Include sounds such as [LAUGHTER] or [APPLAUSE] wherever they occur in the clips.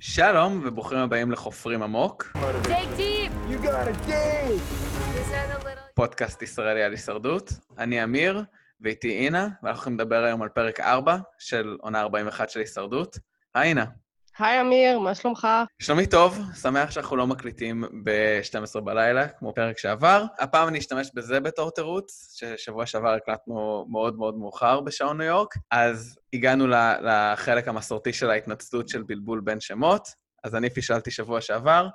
שלום וברוכים הבאים לחופרים עמוק. פודקאסט ישראלי על הישרדות. אני אמיר, ואיתי אינה, ואנחנו הולכים לדבר היום על פרק 4 של עונה 41 של הישרדות. היי אינה. היי אמיר, מה שלומך? שלומי טוב, שמח שאנחנו לא מקליטים ב-12 בלילה, כמו פרק שעבר. הפעם אני אשתמש בזה בתור תירוץ, ששבוע שעבר הקלטנו מאוד מאוד מאוחר בשעון ניו יורק, אז הגענו לחלק המסורתי של ההתנצלות של בלבול בין שמות, אז אני פישלתי שבוע שעבר,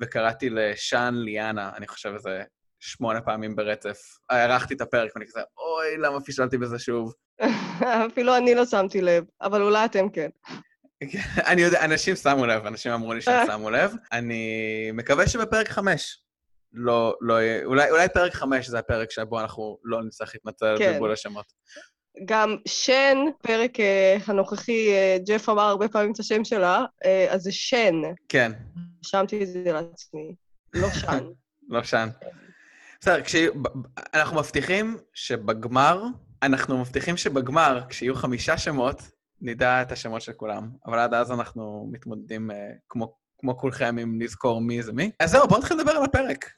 וקראתי לשאן ליאנה, אני חושב איזה שמונה פעמים ברצף. הארכתי את הפרק ואני כזה, אוי, למה פישלתי בזה שוב? [LAUGHS] אפילו אני לא שמתי לב, אבל אולי אתם כן. [LAUGHS] אני יודע, אנשים שמו לב, אנשים אמרו לי שהם שמו לב. אני מקווה שבפרק חמש. לא, לא יהיה, אולי, אולי פרק חמש זה הפרק שבו אנחנו לא נצטרך להתנצל על כן. בלבול השמות. גם שן, פרק אה, הנוכחי, אה, ג'ף אמר הרבה פעמים את השם שלה, אה, אז זה שן. כן, רשמתי את זה לעצמי, לא שן. [LAUGHS] לא שאן. בסדר, ב- אנחנו מבטיחים שבגמר, אנחנו מבטיחים שבגמר, כשיהיו חמישה שמות, נדע את השמות של כולם. אבל עד אז אנחנו מתמודדים אה, כמו, כמו כולכם עם לזכור מי זה מי. אז זהו, בואו נתחיל לדבר על הפרק.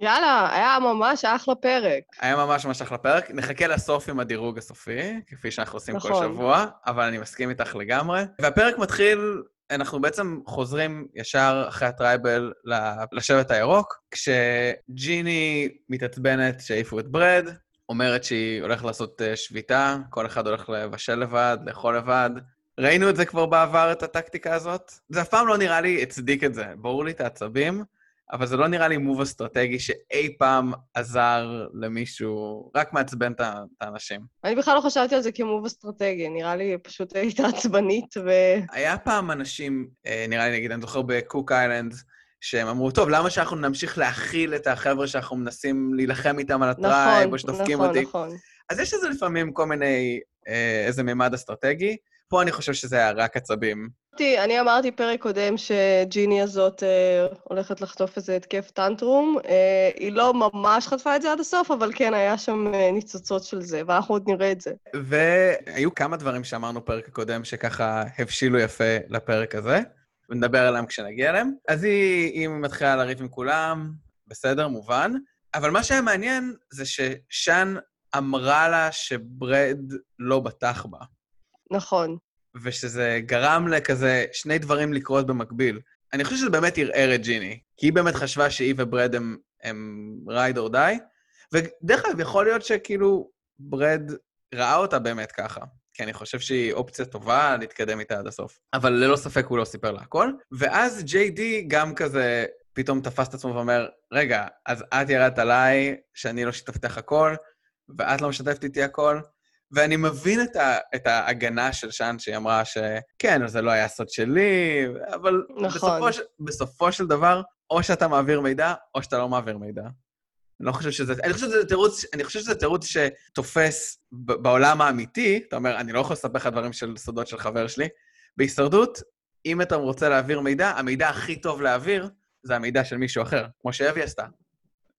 יאללה, היה ממש אחלה פרק. היה ממש ממש אחלה פרק. נחכה לסוף עם הדירוג הסופי, כפי שאנחנו עושים כל נכון. שבוע, אבל אני מסכים איתך לגמרי. והפרק מתחיל, אנחנו בעצם חוזרים ישר אחרי הטרייבל לשבט הירוק, כשג'יני מתעצבנת שהעיפו את ברד, אומרת שהיא הולכת לעשות אה, שביתה, כל אחד הולך לבשל לבד, לאכול לבד. ראינו את זה כבר בעבר, את הטקטיקה הזאת. זה אף פעם לא נראה לי הצדיק את זה. ברור לי את העצבים, אבל זה לא נראה לי move אסטרטגי שאי פעם עזר למישהו, רק מעצבן את האנשים. אני בכלל לא חשבתי על זה כ move אסטרטגי, נראה לי פשוט [LAUGHS] הייתה עצבנית, ו... היה פעם אנשים, אה, נראה לי, נגיד, אני זוכר בקוק איילנד, שהם אמרו, טוב, למה שאנחנו נמשיך להכיל את החבר'ה שאנחנו מנסים להילחם איתם על ה tribe, נכון, או שדופקים נכון, אותי? נכון. אז יש לזה לפעמים כל מיני, אה, איזה מימד אסטרטגי. פה אני חושב שזה היה רק עצבים. אני אמרתי פרק קודם שג'יני הזאת אה, הולכת לחטוף איזה התקף טנטרום. אה, היא לא ממש חטפה את זה עד הסוף, אבל כן, היה שם אה, ניצוצות של זה, ואנחנו עוד נראה את זה. והיו כמה דברים שאמרנו בפרק הקודם שככה הבשילו יפה לפרק הזה, ונדבר עליהם כשנגיע אליהם. אז היא, היא מתחילה לריב עם כולם, בסדר, מובן. אבל מה שהיה מעניין זה ששאן אמרה לה שברד לא בטח בה, נכון. ושזה גרם לכזה שני דברים לקרות במקביל. אני חושב שזה באמת ערער את ג'יני, כי היא באמת חשבה שהיא וברד הם, הם ride or die, ודרך אגב, יכול להיות שכאילו ברד ראה אותה באמת ככה, כי אני חושב שהיא אופציה טובה להתקדם איתה עד הסוף. אבל ללא ספק הוא לא סיפר לה הכל. ואז ג'יי די גם כזה פתאום תפס את עצמו ואומר, רגע, אז את ירדת עליי שאני לא שיתפתי לך הכל, ואת לא משתפת איתי הכל, ואני מבין את, ה, את ההגנה של שאן, שהיא אמרה שכן, זה לא היה סוד שלי, אבל נכון. בסופו, בסופו של דבר, או שאתה מעביר מידע, או שאתה לא מעביר מידע. אני לא חושב שזה... אני חושב שזה תירוץ, אני חושב שזה תירוץ שתופס בעולם האמיתי, אתה אומר, אני לא יכול לספר לך דברים של סודות של חבר שלי. בהישרדות, אם אתה רוצה להעביר מידע, המידע הכי טוב להעביר זה המידע של מישהו אחר, כמו שאבי עשתה.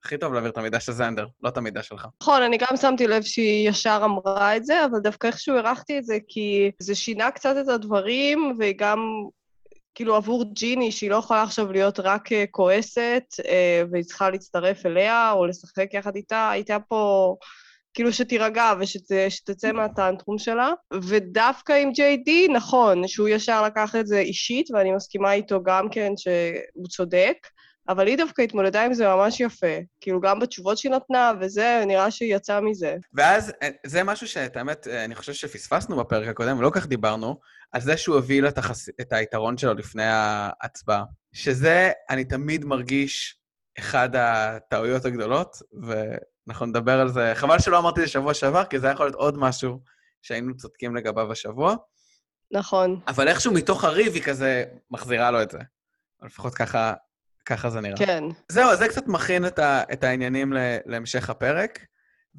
הכי טוב להעביר את המידע של זנדר, לא את המידע שלך. נכון, אני גם שמתי לב שהיא ישר אמרה את זה, אבל דווקא איכשהו הערכתי את זה, כי זה שינה קצת את הדברים, וגם, כאילו, עבור ג'יני, שהיא לא יכולה עכשיו להיות רק אה, כועסת, אה, והיא צריכה להצטרף אליה, או לשחק יחד איתה, הייתה פה... כאילו שתירגע ושתצא מהטנטרום שלה. ודווקא עם ג'יי די, נכון, שהוא ישר לקח את זה אישית, ואני מסכימה איתו גם כן שהוא צודק, אבל היא דווקא התמודדה עם זה ממש יפה. כאילו, גם בתשובות שהיא נתנה, וזה, נראה שהיא יצאה מזה. ואז, אה, זה משהו שאת האמת, אה, אני חושב שפספסנו בפרק הקודם, כל כך דיברנו, על זה שהוא הביא לה את, החס... את היתרון שלו לפני ההצבעה. שזה, אני תמיד מרגיש אחד הטעויות הגדולות, ואנחנו נדבר על זה. חבל שלא אמרתי את זה שבוע שעבר, כי זה היה יכול להיות עוד משהו שהיינו צודקים לגביו השבוע, נכון. אבל איכשהו מתוך הריב היא כזה מחזירה לו את זה. לפחות ככה, ככה זה נראה. כן. זהו, אז זה קצת מכין את, ה, את העניינים ל, להמשך הפרק.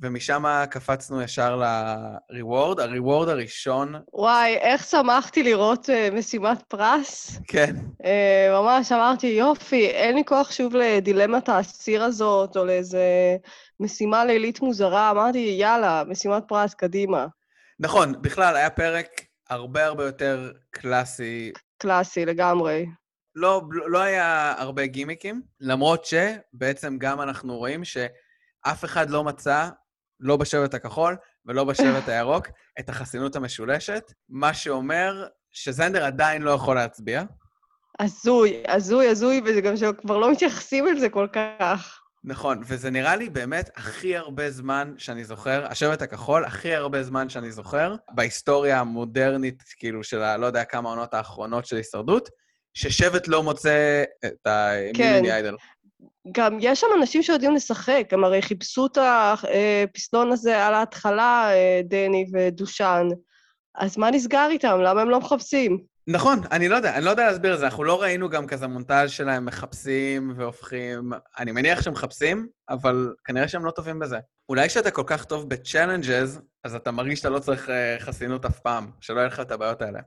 ומשם קפצנו ישר ל-reward. ה-reward הראשון, וואי, איך שמחתי לראות אה, משימת פרס. כן, אה, ממש אמרתי, יופי, אין לי כוח שוב לדילמת האסיר הזאת, או לאיזה משימה לילית מוזרה. אמרתי, יאללה, משימת פרס, קדימה. נכון, בכלל, היה פרק הרבה הרבה יותר קלאסי. קלאסי לגמרי. לא, לא היה הרבה גימיקים, למרות שבעצם גם אנחנו רואים שאף אחד לא מצא, לא בשבט הכחול ולא בשבט הירוק, את החסינות המשולשת, מה שאומר שזנדר עדיין לא יכול להצביע. הזוי, הזוי, הזוי, וזה גם שכבר לא מתייחסים אל זה כל כך. נכון, וזה נראה לי באמת הכי הרבה זמן שאני זוכר, השבט הכחול, הכי הרבה זמן שאני זוכר, בהיסטוריה המודרנית, כאילו, של ה... לא יודע כמה העונות האחרונות של הישרדות, ששבט לא מוצא את המיליני איידל. גם יש שם אנשים שיודעים לשחק, הם הרי חיפשו את הפסלון הזה על ההתחלה, אה, דני ודושן. אז מה נסגר איתם? למה הם לא מחפשים? נכון, אני לא יודע, אני לא יודע להסביר את זה. אנחנו לא ראינו גם כזה מונטאז' שלהם מחפשים והופכים... אני מניח שהם מחפשים, אבל כנראה שהם לא טובים בזה. אולי כשאתה כל כך טוב בצ'אלנג'ז, אז אתה מרגיש שאתה לא צריך אה, חסינות אף פעם, שלא יהיה לך את הבעיות האלה.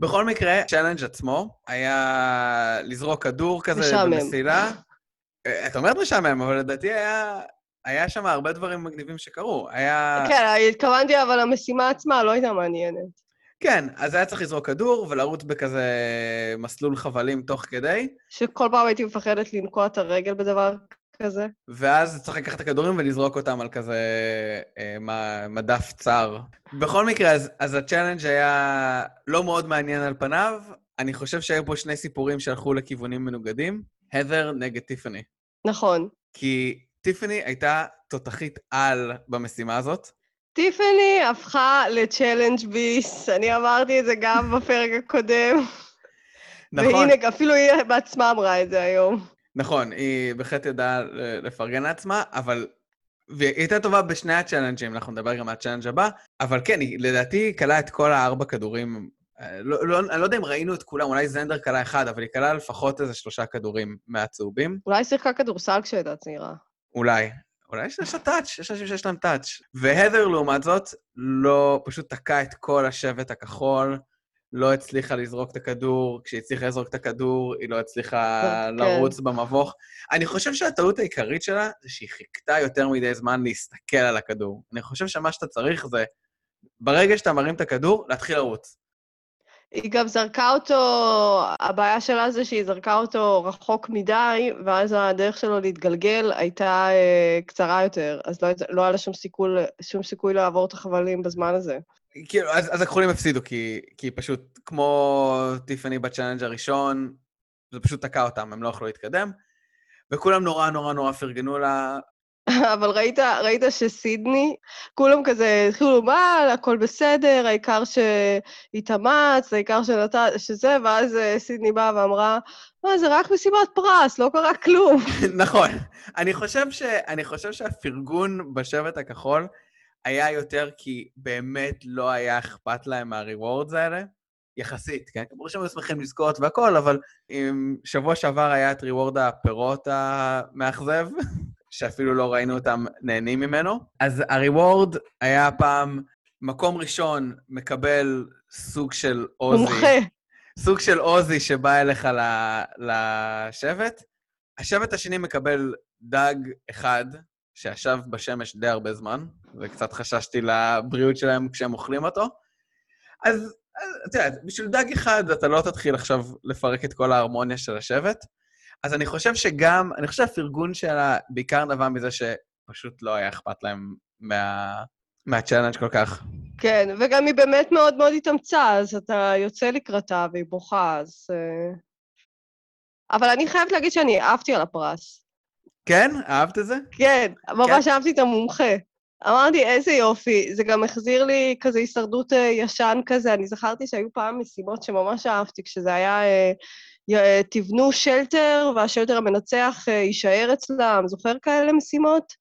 בכל מקרה, challenge עצמו היה לזרוק כדור כזה משעמם. במסילה. אה, את אומרת משעמם, אבל לדעתי היה... היה שם הרבה דברים מגניבים שקרו. היה... כן, התכוונתי, אבל המשימה עצמה לא הייתה מעניינת. כן, אז היה צריך לזרוק כדור ולרוץ בכזה מסלול חבלים תוך כדי, שכל פעם הייתי מפחדת לנקוע את הרגל בדבר כזה. ואז צריך לקחת את הכדורים ולזרוק אותם על כזה אה, מדף צר. בכל מקרה, אז, אז ה challenge היה לא מאוד מעניין על פניו. אני חושב שהיו פה שני סיפורים שהלכו לכיוונים מנוגדים. הדר נגד טיפאני. נכון. כי טיפאני הייתה תותחית על במשימה הזאת. טיפני הפכה ל challenge beast, אני אמרתי את זה גם בפרק הקודם. נכון, והנה, אפילו היא בעצמה אמרה את זה היום. נכון, היא בהחלט ידעה לפרגן לעצמה, אבל... והיא הייתה טובה בשני ה challenge ים, אנחנו נדבר גם על ה challenge הבא, אבל כן, היא לדעתי קלעה את כל הארבע כדורים. אה, לא, לא, אני לא יודע אם ראינו את כולם, אולי זנדר קלע אחד, אבל היא קלעה לפחות איזה שלושה כדורים מהצהובים. אולי שיחקה כדורסל כשהייתה צעירה. אולי. אולי יש לה touch, יש אנשים שיש להם touch. והדר, לעומת זאת, לא, פשוט תקע את כל השבט הכחול, לא הצליחה לזרוק את הכדור, כשהיא הצליחה לזרוק את הכדור, היא לא הצליחה כן. לרוץ במבוך. אני חושב שהטעות העיקרית שלה זה שהיא חיכתה יותר מדי זמן להסתכל על הכדור. אני חושב שמה שאתה צריך זה, ברגע שאתה מרים את הכדור, להתחיל לרוץ. היא גם זרקה אותו, הבעיה שלה זה שהיא זרקה אותו רחוק מדי, ואז הדרך שלו להתגלגל הייתה אה, קצרה יותר, אז לא, לא היה לה שום סיכוי, שום סיכוי לעבור את החבלים בזמן הזה. כאילו, אז, אז הכחולים הפסידו, כי, כי פשוט, כמו טיפאני בצ'אלנג' הראשון, זה פשוט תקע אותם, הם לא יכלו להתקדם. וכולם נורא נורא נורא פרגנו לה, [LAUGHS] אבל ראית, ראית שסידני, כולם כזה התחילו, מה, הכל בסדר, העיקר שהתאמץ, העיקר שנתן, שזה, ואז אה, סידני באה ואמרה, מה, זה רק מסיבת פרס, לא קרה כלום. [LAUGHS] נכון. אני חושב, ש... אני חושב שהפרגון בשבט הכחול היה יותר כי באמת לא היה אכפת להם מה-rewards האלה, יחסית, כן? ברור שהם היו שמחים לזכות והכל, אבל אם שבוע שעבר היה את reward הפירות המאכזב, [LAUGHS] שאפילו לא ראינו אותם נהנים ממנו, אז ה-reward היה הפעם מקום ראשון מקבל סוג של עוזי. מומחה. סוג של עוזי שבא אליך לשבט. השבט השני מקבל דג אחד, שישב בשמש די הרבה זמן, וקצת חששתי לבריאות שלהם כשהם אוכלים אותו. אז, אז את יודעת, בשביל דג אחד אתה לא תתחיל עכשיו לפרק את כל ההרמוניה של השבט. אז אני חושב שגם, אני חושב שהפרגון שלה בעיקר נבע מזה שפשוט לא היה אכפת להם מה, מה challenge כל כך. כן, וגם היא באמת מאוד מאוד התאמצה, אז אתה יוצא לקראתה והיא בוכה, אז... אה, אבל אני חייבת להגיד שאני אהבתי על הפרס. כן? אהבת את זה? כן, ממש אהבתי את המומחה. אמרתי, איזה יופי. זה גם החזיר לי כזה הישרדות אה, ישן כזה. אני זכרתי שהיו פעם משימות שממש אהבתי, כשזה היה, אה, אה, תבנו שלטר, והשלטר המנצח יישאר אצלם. זוכר כאלה משימות?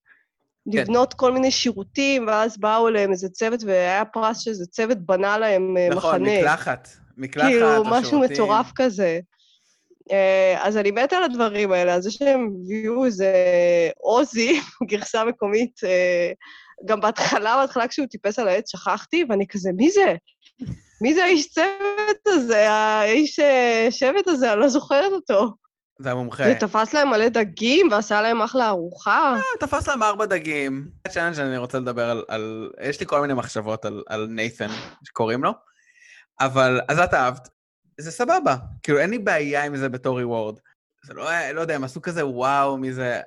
כן. לבנות כל מיני שירותים, ואז באו אליהם איזה צוות, והיה פרס שאיזה צוות בנה להם נכון, מחנה. מקלחת. מקלחת, כאילו, משהו השירותים. מטורף כזה. אה, אז אני מתה על הדברים האלה, על זה שהם הביאו איזה עוזי, גרסה מקומית, אה, גם בהתחלה, בהתחלה כשהוא טיפס על העץ, שכחתי, ואני כזה, מי זה? מי זה האיש צוות הזה, האיש אה, שבט הזה, אני לא זוכרת אותו. זה המומחה. ותפס להם מלא דגים ועשה להם אחלה ארוחה. תפס להם ארבע דגים. צ'אלנג' שאני רוצה לדבר על, על... יש לי כל מיני מחשבות על, על נייתן, שקוראים לו, אבל... אז את אהבת. זה סבבה. כאילו, אין לי בעיה עם זה בתור ריוורד. זה לא, לא יודע, הם עשו כזה וואו מזה.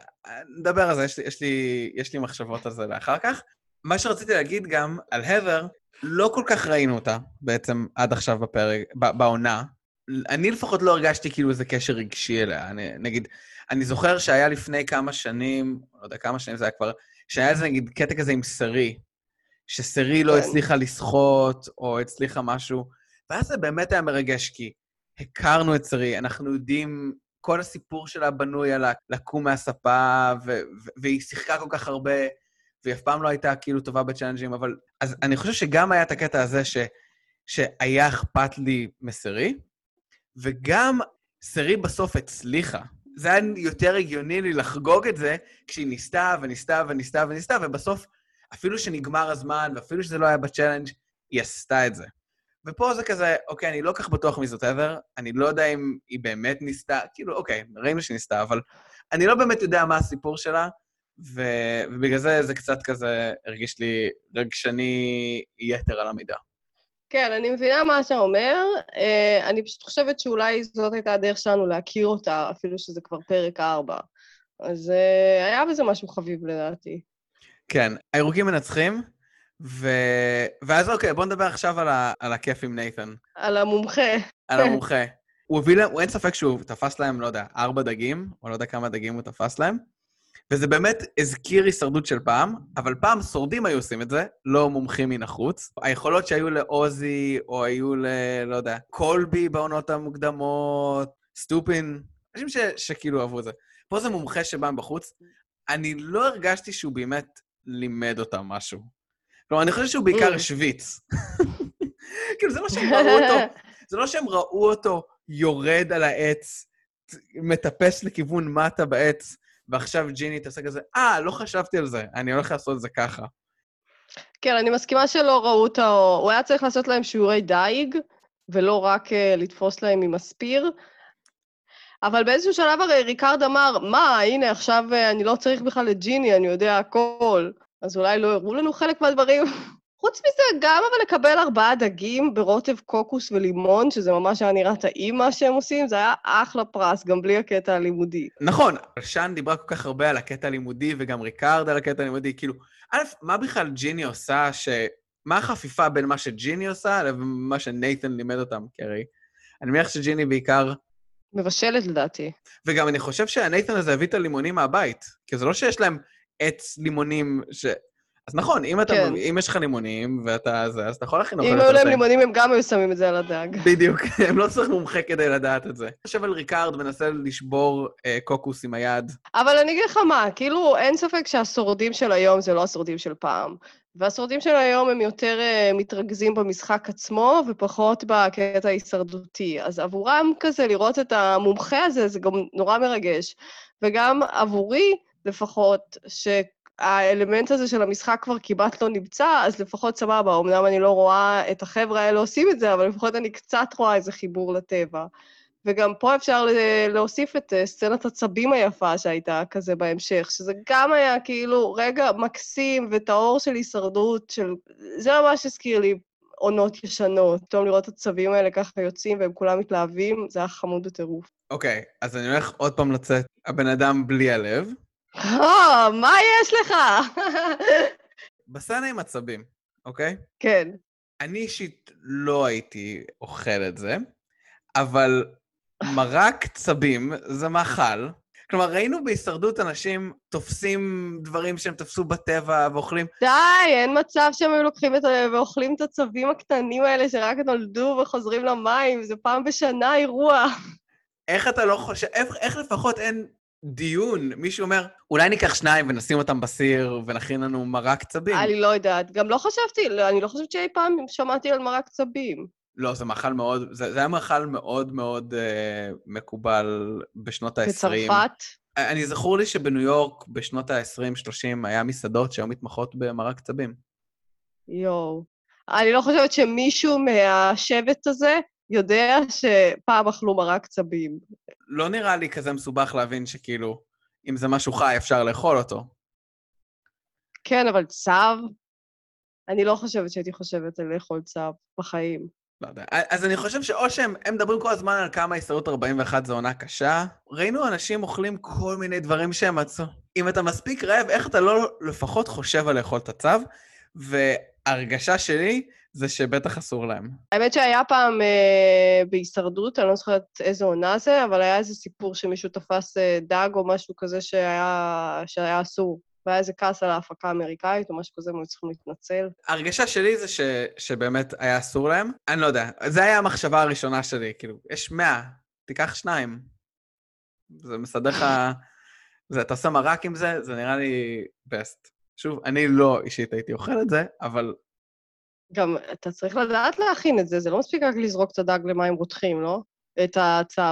נדבר על זה, יש לי, יש, לי, יש לי מחשבות על זה לאחר כך. מה שרציתי להגיד גם על הבר, לא כל כך ראינו אותה בעצם עד עכשיו בפרק, בעונה. אני לפחות לא הרגשתי כאילו איזה קשר רגשי אליה. אני, נגיד, אני זוכר שהיה לפני כמה שנים, לא יודע כמה שנים זה היה כבר, שהיה איזה נגיד קטע כזה עם סרי, שסרי לא כן. הצליחה לשחות, או הצליחה משהו, ואז זה באמת היה מרגש, כי הכרנו את סרי, אנחנו יודעים, כל הסיפור שלה בנוי על לקום מהספה, ו- ו- והיא שיחקה כל כך הרבה, והיא אף פעם לא הייתה כאילו טובה בצ'אלנג'ים, אבל... אז אני חושב שגם היה את הקטע הזה ש... שהיה אכפת לי מסרי, וגם סרי בסוף הצליחה. זה היה יותר הגיוני לי לחגוג את זה כשהיא ניסתה וניסתה וניסתה וניסתה, ובסוף, אפילו שנגמר הזמן, ואפילו שזה לא היה בצ'אלנג', היא עשתה את זה. ופה זה כזה, אוקיי, אני לא כך בטוח מי זאת ever, אני לא יודע אם היא באמת ניסתה, כאילו, אוקיי, ראינו שהיא ניסתה, אבל אני לא באמת יודע מה הסיפור שלה, ו... ובגלל זה זה קצת כזה הרגיש לי רגשני יתר על המידה. כן, אני מבינה מה אתה אומר. אה, אני פשוט חושבת שאולי זאת הייתה הדרך שלנו להכיר אותה, אפילו שזה כבר פרק 4. אז אה, היה בזה משהו חביב לדעתי. כן, הירוקים מנצחים, ו... ואז אוקיי, בוא נדבר עכשיו על, ה... על הכיף עם נייתן, על המומחה. על המומחה. הוא הביא להם, אין ספק שהוא תפס להם, לא יודע, ארבע דגים, או לא יודע כמה דגים הוא תפס להם, וזה באמת הזכיר הישרדות של פעם, אבל פעם שורדים היו עושים את זה, לא מומחים מן החוץ. היכולות שהיו לעוזי, או היו ל... לא יודע, קולבי בעונות המוקדמות, סטופין, אנשים ש... שכאילו אהבו את זה. פה זה מומחה שבא מבחוץ. אני לא הרגשתי שהוא באמת לימד אותם משהו. כלומר, אני חושב שהוא בעיקר Mm. השוויץ. [LAUGHS] כאילו, זה לא שהם ראו אותו, [LAUGHS] זה לא שהם ראו אותו יורד על העץ, מטפס לכיוון מטה בעץ, ועכשיו ג'יני תעשה כזה, אה, לא חשבתי על זה, אני הולך לעשות את זה ככה. כן, אני מסכימה שלא ראו אותו, הוא היה צריך לעשות להם שיעורי דייג, ולא רק אה, לתפוס להם עם הספיר. אבל באיזשהו שלב הרי ריקרד אמר, מה, הנה, עכשיו אה, אני לא צריך בכלל את ג'יני, אני יודע הכל. אז אולי לא הראו לנו חלק מהדברים. [LAUGHS] חוץ מזה, גם אבל לקבל ארבעה דגים ברוטב קוקוס ולימון, שזה ממש היה נראה טעים מה שהם עושים, זה היה אחלה פרס, גם בלי הקטע הלימודי. נכון, שאנט דיברה כל כך הרבה על הקטע הלימודי, וגם ריקרד על הקטע הלימודי, כאילו, א', מה בכלל ג'יני עושה ש... מה החפיפה בין מה שג'יני עושה לבין מה שנייתן לימד אותם? כי הרי אני מניח שג'יני בעיקר... מבשלת לדעתי. וגם אני חושב שהנייתן הזה הביא את הלימונים מהבית. כי זה לא שיש להם עץ לימונים ש... אז נכון, אם, אתה, כן. אם יש לך לימונים ואתה זה, אז אתה יכול להכין אוכל אם היו להם. לימונים, הם גם היו שמים את זה על הדג. בדיוק, [LAUGHS] הם לא צריך מומחה כדי לדעת את זה. יושב על ריקארד מנסה לשבור אה, קוקוס עם היד. אבל אני אגיד לך מה, כאילו, אין ספק שהשורדים של היום זה לא השורדים של פעם. והשורדים של היום הם יותר uh, מתרכזים במשחק עצמו ופחות בקטע ההישרדותי. אז עבורם כזה, לראות את המומחה הזה, זה גם נורא מרגש. וגם עבורי, לפחות, שהאלמנט הזה של המשחק כבר כמעט לא נמצא, אז לפחות סבבה, אמנם אני לא רואה את החבר'ה האלה עושים את זה, אבל לפחות אני קצת רואה איזה חיבור לטבע. וגם פה אפשר להוסיף את אה, סצנת הצבים היפה שהייתה כזה בהמשך, שזה גם היה כאילו רגע מקסים וטהור של הישרדות, של... זה ממש הזכיר לי עונות ישנות. פתאום לראות את הצבים האלה ככה יוצאים והם כולם מתלהבים, זה היה חמוד בטירוף. אוקיי, אז אני הולך עוד פעם לצאת, הבן אדם בלי הלב. אה, מה יש לך? בסצנה עם עצבים, אוקיי? כן. אני אישית לא הייתי אוכל את זה, אבל מרק צבים זה מאכל. כלומר, ראינו בהישרדות אנשים תופסים דברים שהם תפסו בטבע ואוכלים. די, אין מצב שהם היו לוקחים את ה... ואוכלים את הצבים הקטנים האלה שרק נולדו וחוזרים למים, זה פעם בשנה אירוע. איך אתה לא חושב, איך, איך לפחות אין דיון? מישהו אומר, אולי ניקח שניים ונשים אותם בסיר ונכין לנו מרק צבים. אני לא יודעת. גם לא חשבתי, לא, אני לא חושבת שאי פעם שמעתי על מרק צבים. לא, זה מאכל מאוד, זה, זה היה מאכל מאוד מאוד אה, מקובל בשנות ה-20. בצרפת? אני זכור לי שבניו יורק בשנות ה-20-30 היה מסעדות שהיו מתמחות במרק צבים. יואו. אני לא חושבת שמישהו מהשבט הזה יודע שפעם אכלו מרק צבים. לא נראה לי כזה מסובך להבין שכאילו, אם זה משהו חי, אפשר לאכול אותו. כן, אבל צב? אני לא חושבת שהייתי חושבת על לאכול צב בחיים. לא יודע. אז אני חושב שאו שהם הם מדברים כל הזמן על כמה הסתדרות 41 זו עונה קשה, ראינו אנשים אוכלים כל מיני דברים שהם מצאו. אם אתה מספיק רעב, איך אתה לא לפחות חושב על לאכול את הצו? והרגשה שלי זה שבטח אסור להם. האמת שהיה פעם אה, בהישרדות, אני לא זוכרת איזה עונה זה, אבל היה איזה סיפור שמישהו תפס אה, דג או משהו כזה שהיה, שהיה אסור. והיה איזה כעס על ההפקה האמריקאית או משהו כזה, הם היו צריכים להתנצל. ההרגשה שלי זה ש, שבאמת היה אסור להם. אני לא יודע, זו הייתה המחשבה הראשונה שלי, כאילו, יש 100, תיקח שניים. זה מסדר לך... זה, אתה עושה מרק עם זה, זה נראה לי בסט. שוב, אני לא אישית הייתי אוכל את זה, אבל גם אתה צריך לדעת להכין את זה, זה לא מספיק רק לזרוק את הדג למים רותחים, לא? את הצו.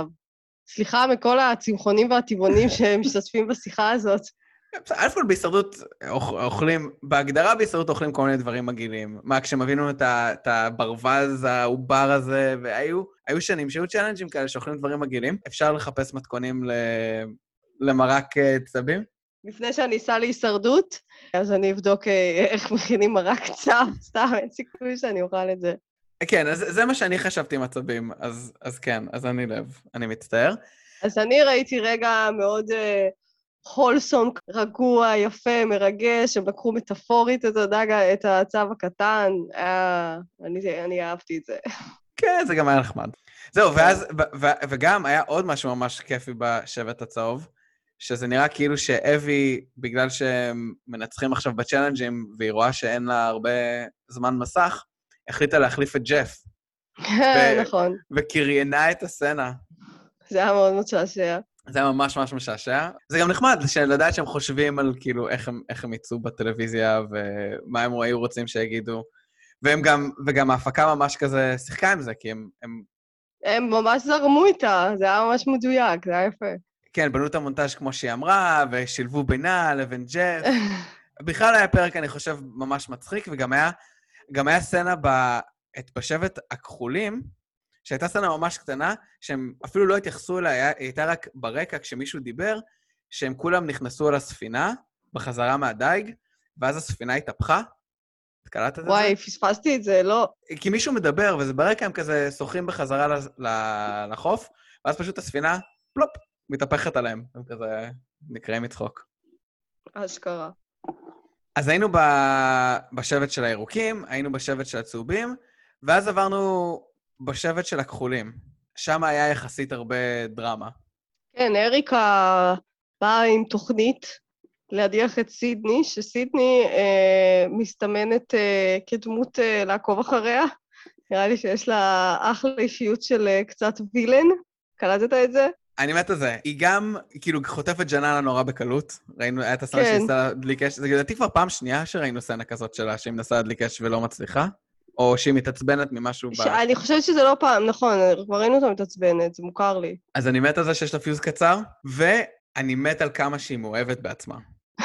סליחה מכל הצמחונים והטבעונים [LAUGHS] שמשתתפים בשיחה הזאת. א' כל בהישרדות אוכ- אוכלים, בהגדרה בהישרדות אוכלים כל מיני דברים מגעילים. מה, כשהם הבינו את הברווז העובר הזה, והיו היו שנים שהיו צ'אלנג'ים כאלה שאוכלים דברים מגעילים, אפשר לחפש מתכונים ל- למרק אה, צבים? לפני שאני אסע להישרדות, אז אני אבדוק אה, איך מכינים מרק צו, [LAUGHS] סתם, אין סיכוי שאני אוכל את זה. כן, אז זה מה שאני חשבתי עם עצבים, אז, אז כן, אז אני לב, אני מצטער. אז אני ראיתי רגע מאוד הולסום, רגוע, יפה, מרגש, הם לקחו מטאפורית את הדג, את הצו הקטן, היה... אני, אני אהבתי את זה. כן, זה גם היה נחמד. זהו, ואז, ו- ו- וגם היה עוד משהו ממש כיפי בשבט הצהוב, שזה נראה כאילו שאבי, בגלל שהם מנצחים עכשיו בצ'אלנג'ים, והיא רואה שאין לה הרבה זמן מסך, החליטה להחליף את ג'ף, [LAUGHS] ו- נכון, וקריינה את הסצנה. זה היה מאוד משעשע. זה היה ממש ממש משעשע. זה גם נחמד לדעת שהם חושבים על כאילו איך הם, איך הם יצאו בטלוויזיה ומה הם היו רוצים שיגידו. והם גם, וגם ההפקה ממש כזה שיחקה עם זה, כי הם, הם הם ממש זרמו איתה, זה היה ממש מדויק, זה היה יפה. כן, בנו את המונטאז' כמו שהיא אמרה, ושילבו בינה לבין ג'ף. [LAUGHS] בכלל היה פרק, אני חושב, ממש מצחיק, וגם היה, גם היה סצנה ב, את בשבט הכחולים, שהייתה סצנה ממש קטנה, שהם אפילו לא התייחסו אליה, היא הייתה רק ברקע כשמישהו דיבר, שהם כולם נכנסו על הספינה, בחזרה מהדייג, ואז הספינה התהפכה. את קלטת את זה? וואי, פספסתי את זה, לא. כי מישהו מדבר, וזה ברקע הם כזה שוחים בחזרה ל- ל- לחוף, ואז פשוט הספינה, פלופ, מתהפכת עליהם. הם כזה נקראים מצחוק. אשכרה. אז היינו ב... בשבט של הירוקים, היינו בשבט של הצהובים, ואז עברנו בשבט של הכחולים. שם היה יחסית הרבה דרמה. כן, אריקה באה עם תוכנית להדיח את סידני, שסידני אה, מסתמנת אה, כדמות אה, לעקוב אחריה. נראה לי שיש לה אחלה אישיות של אה, קצת וילן. קלטת את זה? אני מת על זה. היא גם, כאילו, חוטפת ג'ננה נורא בקלות. ראינו, הייתה סצנה כן. שהיא ניסה להדליק אש. זה לדעתי כבר פעם שנייה שראינו סצנה כזאת שלה, שהיא מנסה להדליק אש ולא מצליחה. או שהיא מתעצבנת ממשהו ב... ש... אני חושבת שזה לא פעם, נכון, כבר ראינו אותה מתעצבנת, זה מוכר לי. אז אני מת על זה שיש לה פיוז קצר, ואני מת על כמה שהיא מאוהבת בעצמה. [LAUGHS]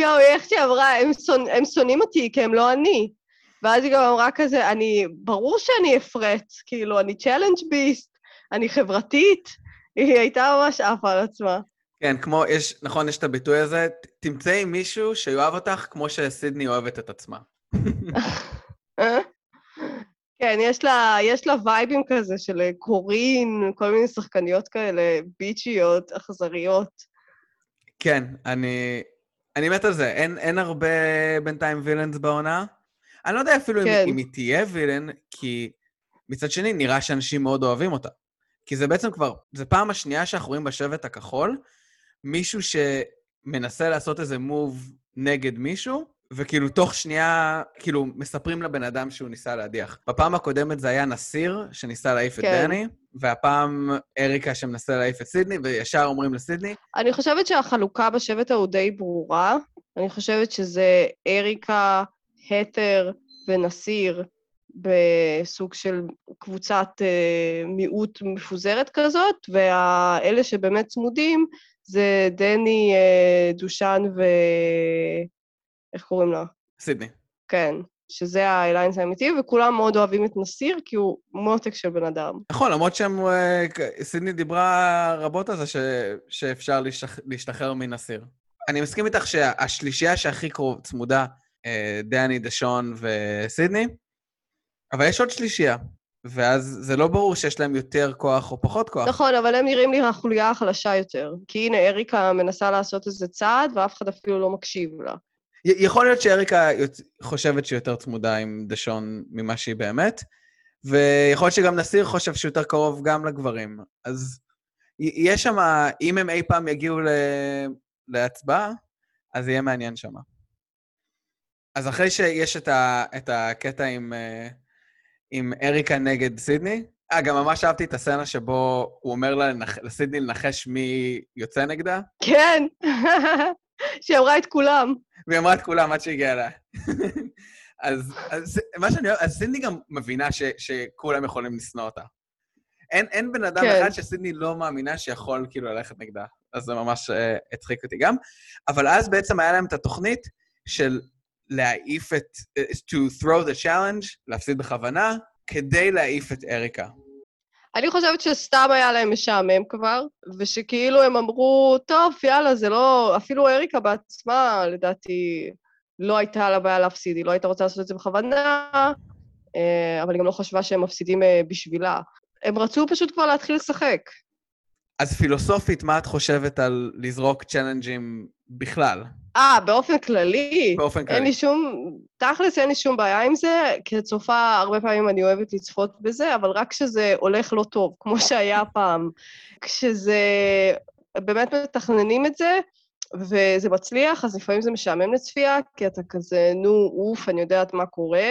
יואו, איך שהיא אמרה, הם, שונ... הם שונאים אותי כי הם לא אני. ואז היא גם אמרה כזה, אני, ברור שאני אפרט, כאילו, אני challenge beast, אני חברתית. היא הייתה ממש עפה על עצמה. כן, כמו, יש, נכון, יש את הביטוי הזה, תמצאי מישהו שיאהב אותך כמו שסידני אוהבת את עצמה. [LAUGHS] כן, יש לה, יש לה vibe ים כזה של אה, קורין, כל מיני שחקניות כאלה, ביצ'יות, אכזריות. כן, אני, אני מת על זה. אין, אין הרבה בינתיים וילאנס בעונה. אני לא יודע אפילו כן. אם, אם היא תהיה וילן, כי מצד שני, נראה שאנשים מאוד אוהבים אותה. כי זה בעצם כבר, זו פעם השנייה שאנחנו רואים בשבט הכחול, מישהו שמנסה לעשות איזה מוב נגד מישהו, וכאילו תוך שנייה, כאילו, מספרים לבן אדם שהוא ניסה להדיח. בפעם הקודמת זה היה נסיר, שניסה להעיף את כן. דני, והפעם אריקה שמנסה להעיף את סידני, וישר אומרים לסידני, אני חושבת שהחלוקה בשבט ההוא די ברורה. אני חושבת שזה אריקה, התר ונסיר בסוג של קבוצת אה, מיעוט מפוזרת כזאת, ואלה שבאמת צמודים זה דני, אה, דושן ו... איך קוראים לה? סידני. כן, שזה האליינס האמיתי, וכולם מאוד אוהבים את נסיר, כי הוא מותק של בן אדם. נכון, למרות שהם... אה, סידני דיברה רבות על זה ש... שאפשר להשתח... להשתחרר מנסיר. אני מסכים איתך שהשלישייה שהכי קרוב, צמודה, דני, דשון וסידני, אבל יש עוד שלישייה, ואז זה לא ברור שיש להם יותר כוח או פחות כוח. נכון, אבל הם נראים לי החוליה החלשה יותר. כי הנה, אריקה מנסה לעשות איזה צעד, ואף אחד אפילו לא מקשיב לה. יכול להיות שאריקה חושבת שהיא יותר צמודה עם דשון ממה שהיא באמת, ויכול להיות שגם נסיר חושב שהוא יותר קרוב גם לגברים. אז יש שם, אם הם אי פעם יגיעו ל... להצבעה, אז יהיה מעניין שם. אז אחרי שיש את, ה... את הקטע עם, אה, עם אריקה נגד סידני, אה, גם ממש אהבתי את הסצנה שבו הוא אומר לה, לנח... לסידני לנחש מי יוצא נגדה, כן, [LAUGHS] שהיא אמרה את כולם. והיא אמרה את כולם עד שהגיעה אליה. [LAUGHS] אז, אז מה שאני אוהב, אז סידני גם מבינה ש, שכולם יכולים לשנוא אותה. אין, אין בן אדם כן. אחד שסידני לא מאמינה שיכול כאילו ללכת נגדה. אז זה ממש uh, הצחיק אותי גם. אבל אז בעצם היה להם את התוכנית של להעיף את... to throw the challenge, להפסיד בכוונה, כדי להעיף את אריקה. אני חושבת שסתם היה להם משעמם כבר, ושכאילו הם אמרו, טוב, יאללה, זה לא... אפילו אריקה בעצמה, לדעתי, לא הייתה לה בעיה להפסיד, היא לא הייתה רוצה לעשות את זה בכוונה, אה, אבל היא גם לא חשבה שהם מפסידים אה, בשבילה. הם רצו פשוט כבר להתחיל לשחק. אז פילוסופית, מה את חושבת על לזרוק צ'אלנג'ים בכלל, אה, באופן כללי, באופן אין כללי? לי שום... תכלס אין לי שום בעיה עם זה. כצופה, הרבה פעמים אני אוהבת לצפות בזה, אבל רק כשזה הולך לא טוב, כמו שהיה פעם. כשזה... באמת מתכננים את זה, וזה מצליח, אז לפעמים זה משעמם לצפייה, כי אתה כזה, נו, אוף, אני יודעת מה קורה,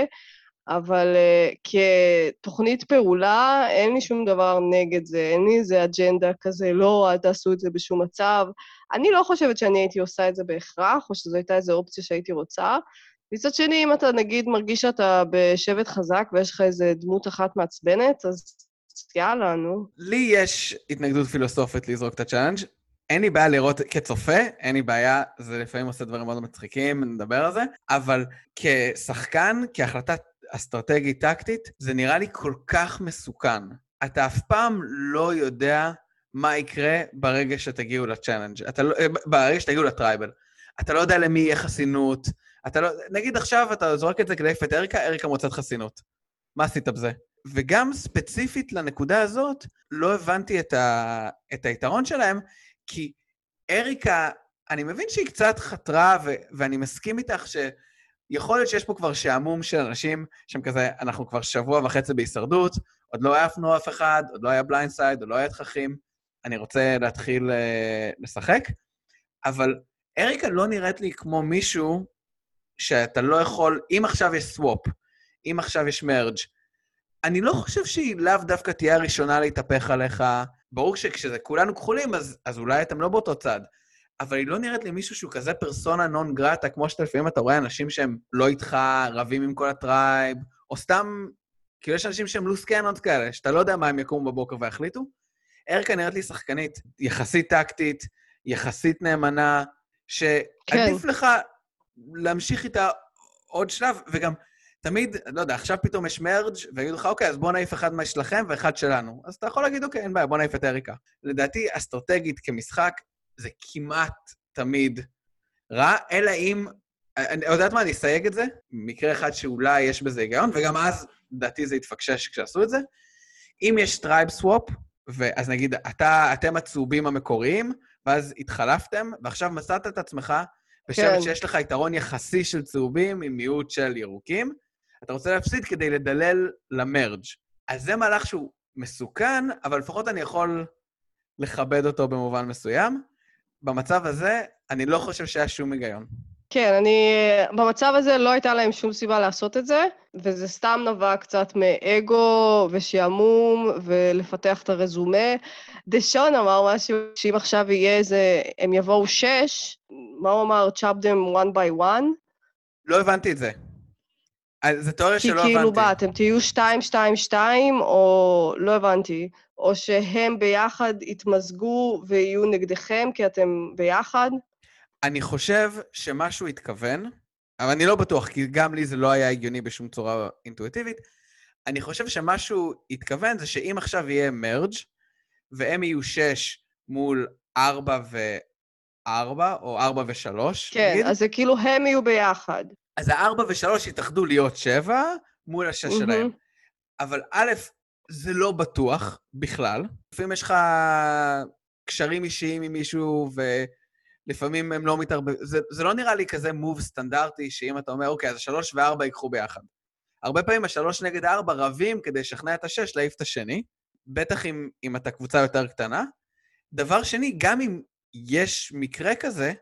אבל אה, כתוכנית פעולה, אין לי שום דבר נגד זה, אין לי איזה אג'נדה כזה, לא, אל תעשו את זה בשום מצב. אני לא חושבת שאני הייתי עושה את זה בהכרח, או שזו הייתה איזו אופציה שהייתי רוצה. מצד שני, אם אתה נגיד מרגיש שאתה בשבט חזק ויש לך איזה דמות אחת מעצבנת, אז יאללה, נו. לי יש התנגדות פילוסופית לזרוק את הצ'אלנג'. אין לי בעיה לראות כצופה, אין לי בעיה, זה לפעמים עושה דברים מאוד מצחיקים, נדבר על זה, אבל כשחקן, כהחלטה אסטרטגית טקטית, זה נראה לי כל כך מסוכן. אתה אף פעם לא יודע מה יקרה ברגע שתגיעו לצ'אלנג'. לא, אה, ברגע שתגיעו ל-tribal. אתה לא יודע למי יהיה חסינות. אתה לא... נגיד עכשיו אתה זורק את זה כדי את אריקה, אריקה מוצאת חסינות. מה עשית בזה? וגם ספציפית לנקודה הזאת, לא הבנתי את, ה... את היתרון שלהם, כי אריקה, אני מבין שהיא קצת חתרה, ו... ואני מסכים איתך שיכול להיות שיש פה כבר שעמום של אנשים שהם כזה, אנחנו כבר שבוע וחצי בהישרדות, עוד לא העפנו אף אחד, עוד לא היה blindside, עוד לא היה תככים, אני רוצה להתחיל אה, לשחק, אבל אריקה לא נראית לי כמו מישהו שאתה לא יכול, אם עכשיו יש swap, אם עכשיו יש merge, אני לא חושב שהיא לאו דווקא תהיה הראשונה להתהפך עליך. ברור שכשזה כולנו כחולים, אז, אז אולי אתם לא באותו צד. אבל היא לא נראית לי מישהו שהוא כזה persona non grata, כמו שאתה לפעמים אתה רואה אנשים שהם לא איתך, רבים עם כל ה-tribe, או סתם, כאילו יש אנשים שהם loose cannons כאלה, שאתה לא יודע מה הם יקומו בבוקר ויחליטו. אריקה נראית לי שחקנית יחסית טקטית, יחסית נאמנה, שעדיף כן. לך להמשיך איתה עוד שלב, וגם תמיד, לא יודע, עכשיו פתאום יש merge ויגידו לך, אוקיי, אז בוא נעיף אחד משלכם ואחד שלנו. אז אתה יכול להגיד, אוקיי, אין בעיה, בוא נעיף את אריקה. לדעתי, אסטרטגית כמשחק, זה כמעט תמיד רע, אלא אם... אני יודעת מה, אני אסייג את זה, מקרה אחד שאולי יש בזה היגיון, וגם אז, לדעתי זה התפקשש כשעשו את זה. אם יש tribe swap, אז נגיד, אתה, אתם הצהובים המקוריים, ואז התחלפתם, ועכשיו מצאת את עצמך בשבט כן. שיש לך יתרון יחסי של צהובים עם מיעוט של ירוקים, אתה רוצה להפסיד כדי לדלל ל-merge. אז זה מהלך שהוא מסוכן, אבל לפחות אני יכול לכבד אותו במובן מסוים. במצב הזה, אני לא חושב שהיה שום היגיון. כן, אני... במצב הזה לא הייתה להם שום סיבה לעשות את זה, וזה סתם נבע קצת מאגו ושעמום ולפתח את הרזומה. דשון אמר משהו, שאם עכשיו יהיה איזה... הם יבואו שש, מה הוא אמר? chop them one by one? לא הבנתי את זה. אז זו תיאוריה כי שלא כאילו, הבנתי. מה, אתם תהיו 2-2-2, או לא הבנתי, או שהם ביחד יתמזגו ויהיו נגדכם כי אתם ביחד? אני חושב שמשהו התכוון, אבל אני לא בטוח, כי גם לי זה לא היה הגיוני בשום צורה אינטואיטיבית. אני חושב שמשהו התכוון זה שאם עכשיו יהיה מרג' והם יהיו שש מול ארבע וארבע, או ארבע ושלוש, כן, נגיד, אז זה כאילו הם יהיו ביחד. אז הארבע ושלוש יתאחדו להיות שבע מול השש מהמם. שלהם. אבל א', זה לא בטוח בכלל. לפעמים יש לך קשרים אישיים עם מישהו, ולפעמים הם לא מתערבבים. זה, זה לא נראה לי כזה מוב סטנדרטי, שאם אתה אומר, אוקיי, אז השלוש וארבע ייקחו ביחד. הרבה פעמים השלוש נגד הארבע רבים כדי לשכנע את השש להעיף את השני, בטח אם, אם אתה קבוצה יותר קטנה. דבר שני, גם אם יש מקרה כזה,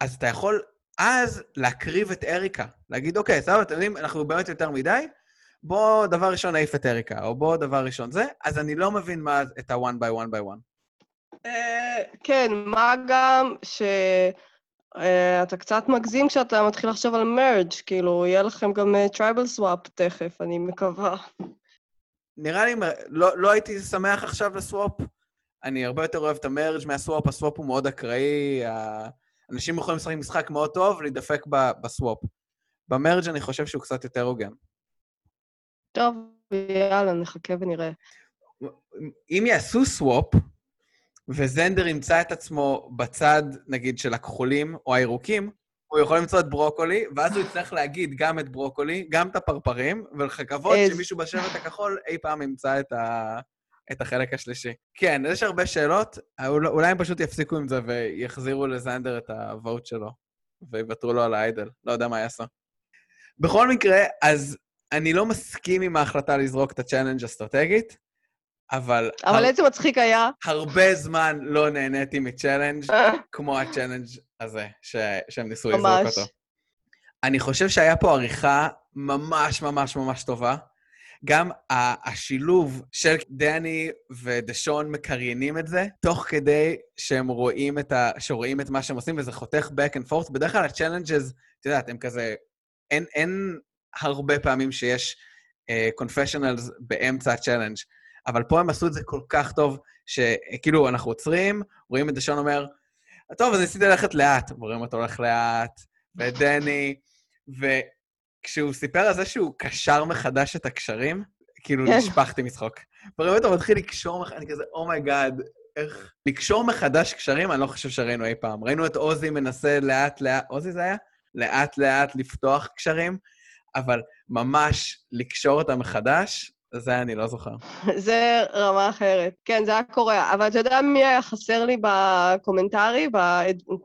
אז אתה יכול אז להקריב את אריקה. להגיד, אוקיי, סבבה, אתם יודעים, אנחנו באמת יותר מדי, בואו דבר ראשון נעיף את אריקה, או בואו דבר ראשון זה, אז אני לא מבין מה את ה-one by one by one. אה, כן, מה גם שאתה קצת מגזים כשאתה מתחיל לחשוב על merge, כאילו, יהיה לכם גם tribal swap תכף, אני מקווה. נראה לי, לא, לא הייתי שמח עכשיו לסוואפ. אני הרבה יותר אוהב את המרג' מהסוואפ, הסוואפ הוא מאוד אקראי, ה- אנשים יכולים לשחק משחק מאוד טוב, להידפק בסוואפ. במרג' אני חושב שהוא קצת יותר הוגן. טוב, יאללה, נחכה ונראה. אם יעשו סוואפ, וזנדר ימצא את עצמו בצד, נגיד, של הכחולים או הירוקים, הוא יכול למצוא את ברוקולי, ואז הוא יצטרך להגיד גם את ברוקולי, גם את הפרפרים, איז- שמישהו בשבט הכחול אי פעם ימצא את, ה... את החלק השלישי. כן, יש הרבה שאלות, אולי הם פשוט יפסיקו עם זה ויחזירו לזנדר את ה-vote שלו, ויוותרו לו על ה-idol, לא יודע מה יעשו. בכל מקרה, אז אני לא מסכים עם ההחלטה לזרוק את הצ'אלנג' אסטרטגית, אבל... אבל איזה מצחיק היה. הרבה זמן לא נהניתי מצ'אלנג' [LAUGHS] כמו הצ'אלנג' הזה, ש... שהם ניסו לזרוק. אותו. אני חושב שהיה פה עריכה ממש ממש ממש טובה. גם השילוב של דני ודשון מקריינים את זה, תוך כדי שהם רואים את, ה... שרואים את מה שהם עושים, וזה חותך back and forth. בדרך כלל ה-challenges, את יודעת, הם כזה... אין, אין הרבה פעמים שיש אה, באמצע הצ'אלנג', אבל פה הם עשו את זה כל כך טוב, שכאילו, אנחנו עוצרים, רואים את דשון אומר, טוב, אז ניסיתי ללכת לאט, ורואים אותו הולך לאט, ודני, וכשהוא סיפר על זה שהוא קשר מחדש את הקשרים, כאילו כן. נשפכתי מצחוק. ורואים אותו מתחיל לקשור, מח- אני כזה, oh my god, איך... לקשור מחדש קשרים, אני לא חושב שראינו אי פעם. ראינו את עוזי מנסה לאט-לאט, עוזי זה היה? לאט-לאט לפתוח קשרים, אבל ממש לקשור אותם מחדש, זה אני לא זוכר. [LAUGHS] זה רמה אחרת. כן, זה היה קורע. אבל אתה יודע מי היה חסר לי ב commentary,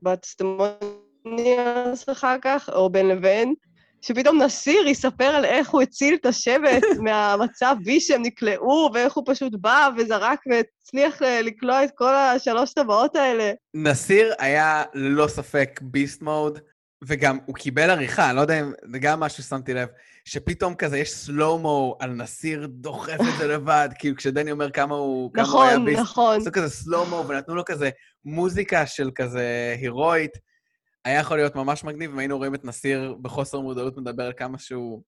בטסטימוניאלס אחר כך, או בין לבין? שפתאום נשיר יספר על איך הוא הציל את השבט [LAUGHS] מהמצב בי שהם נקלעו, ואיך הוא פשוט בא וזרק והצליח ל- לקלוע את כל השלוש טבעות האלה. נסיר היה ללא ספק ביסט מוד, וגם הוא קיבל עריכה, אני לא יודע אם זה גם משהו ששמתי לב, שפתאום כזה יש סלואו-מו על נסיר דוחף את זה [LAUGHS] לבד, כאילו כשדני אומר כמה הוא, כמה הוא היה נכון, ביסט, נכון. עשו כזה סלואו-מו ונתנו לו כזה מוזיקה של כזה הירואית. היה יכול להיות ממש מגניב אם היינו רואים את נסיר בחוסר מודעות מדבר על כמה שהוא...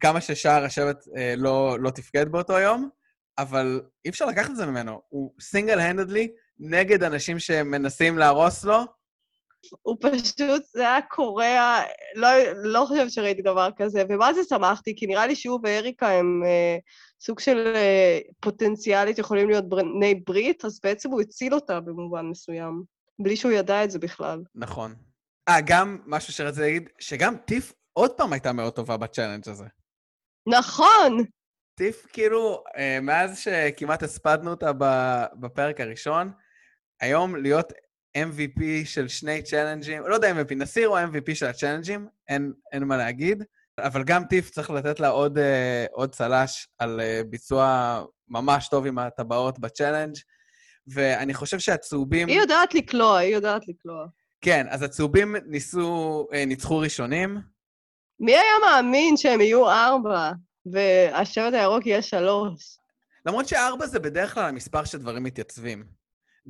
כמה ששער השבט אה, לא, לא תפקד באותו יום, אבל אי אפשר לקחת את זה ממנו. הוא סינגל הנדדלי נגד אנשים שמנסים להרוס לו. הוא פשוט, זה היה קורע, לא, לא חושבת שראיתי דבר כזה, ומה זה שמחתי? כי נראה לי שהוא ואריקה הם אה, סוג של אה, פוטנציאלית יכולים להיות בני ברית, אז בעצם הוא הציל אותה במובן מסוים, בלי שהוא ידע את זה בכלל. נכון. אה, גם משהו שרציתי להגיד, שגם טיף עוד פעם הייתה מאוד טובה ב challenge הזה. נכון! טיף, כאילו, אה, מאז שכמעט הספדנו אותה בפרק הראשון, היום להיות MVP של שני צ'אלנג'ים, לא יודע MVP, נסיר או MVP של הצ'אלנג'ים, אין, אין מה להגיד, אבל גם טיף צריך לתת לה עוד, אה, עוד צל"ש על אה, ביצוע ממש טוב עם הטבעות בצ'אלנג', ואני חושב שהצהובים... היא יודעת לקלוע, היא יודעת לקלוע. כן, אז הצהובים ניסו, אה, ניצחו ראשונים, מי היה מאמין שהם יהיו ארבע, והשבט הירוק יהיה שלוש? למרות שארבע זה בדרך כלל המספר שדברים מתייצבים.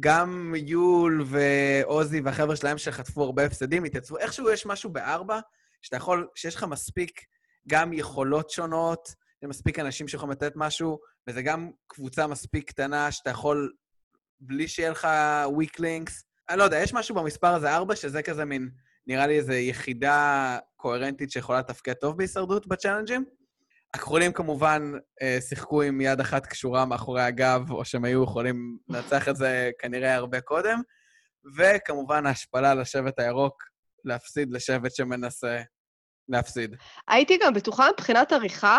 גם יול ועוזי והחבר'ה שלהם שחטפו הרבה הפסדים, התייצבו. איכשהו יש משהו בארבע, שאתה יכול, שיש לך מספיק גם יכולות שונות, זה מספיק אנשים שיכולים לתת משהו, וזה גם קבוצה מספיק קטנה שאתה יכול, בלי שיהיה לך weak links. אני לא יודע, יש משהו במספר הזה ארבע, שזה כזה מין, נראה לי איזו יחידה קוהרנטית שיכולה לתפקד טוב בהישרדות בצ'אלנג'ים. הכחולים כמובן אה, שיחקו עם יד אחת קשורה מאחורי הגב, או שהם היו יכולים לנצח את זה כנראה הרבה קודם. וכמובן ההשפלה לשבט הירוק, להפסיד לשבט שמנסה להפסיד. הייתי גם בטוחה מבחינת עריכה,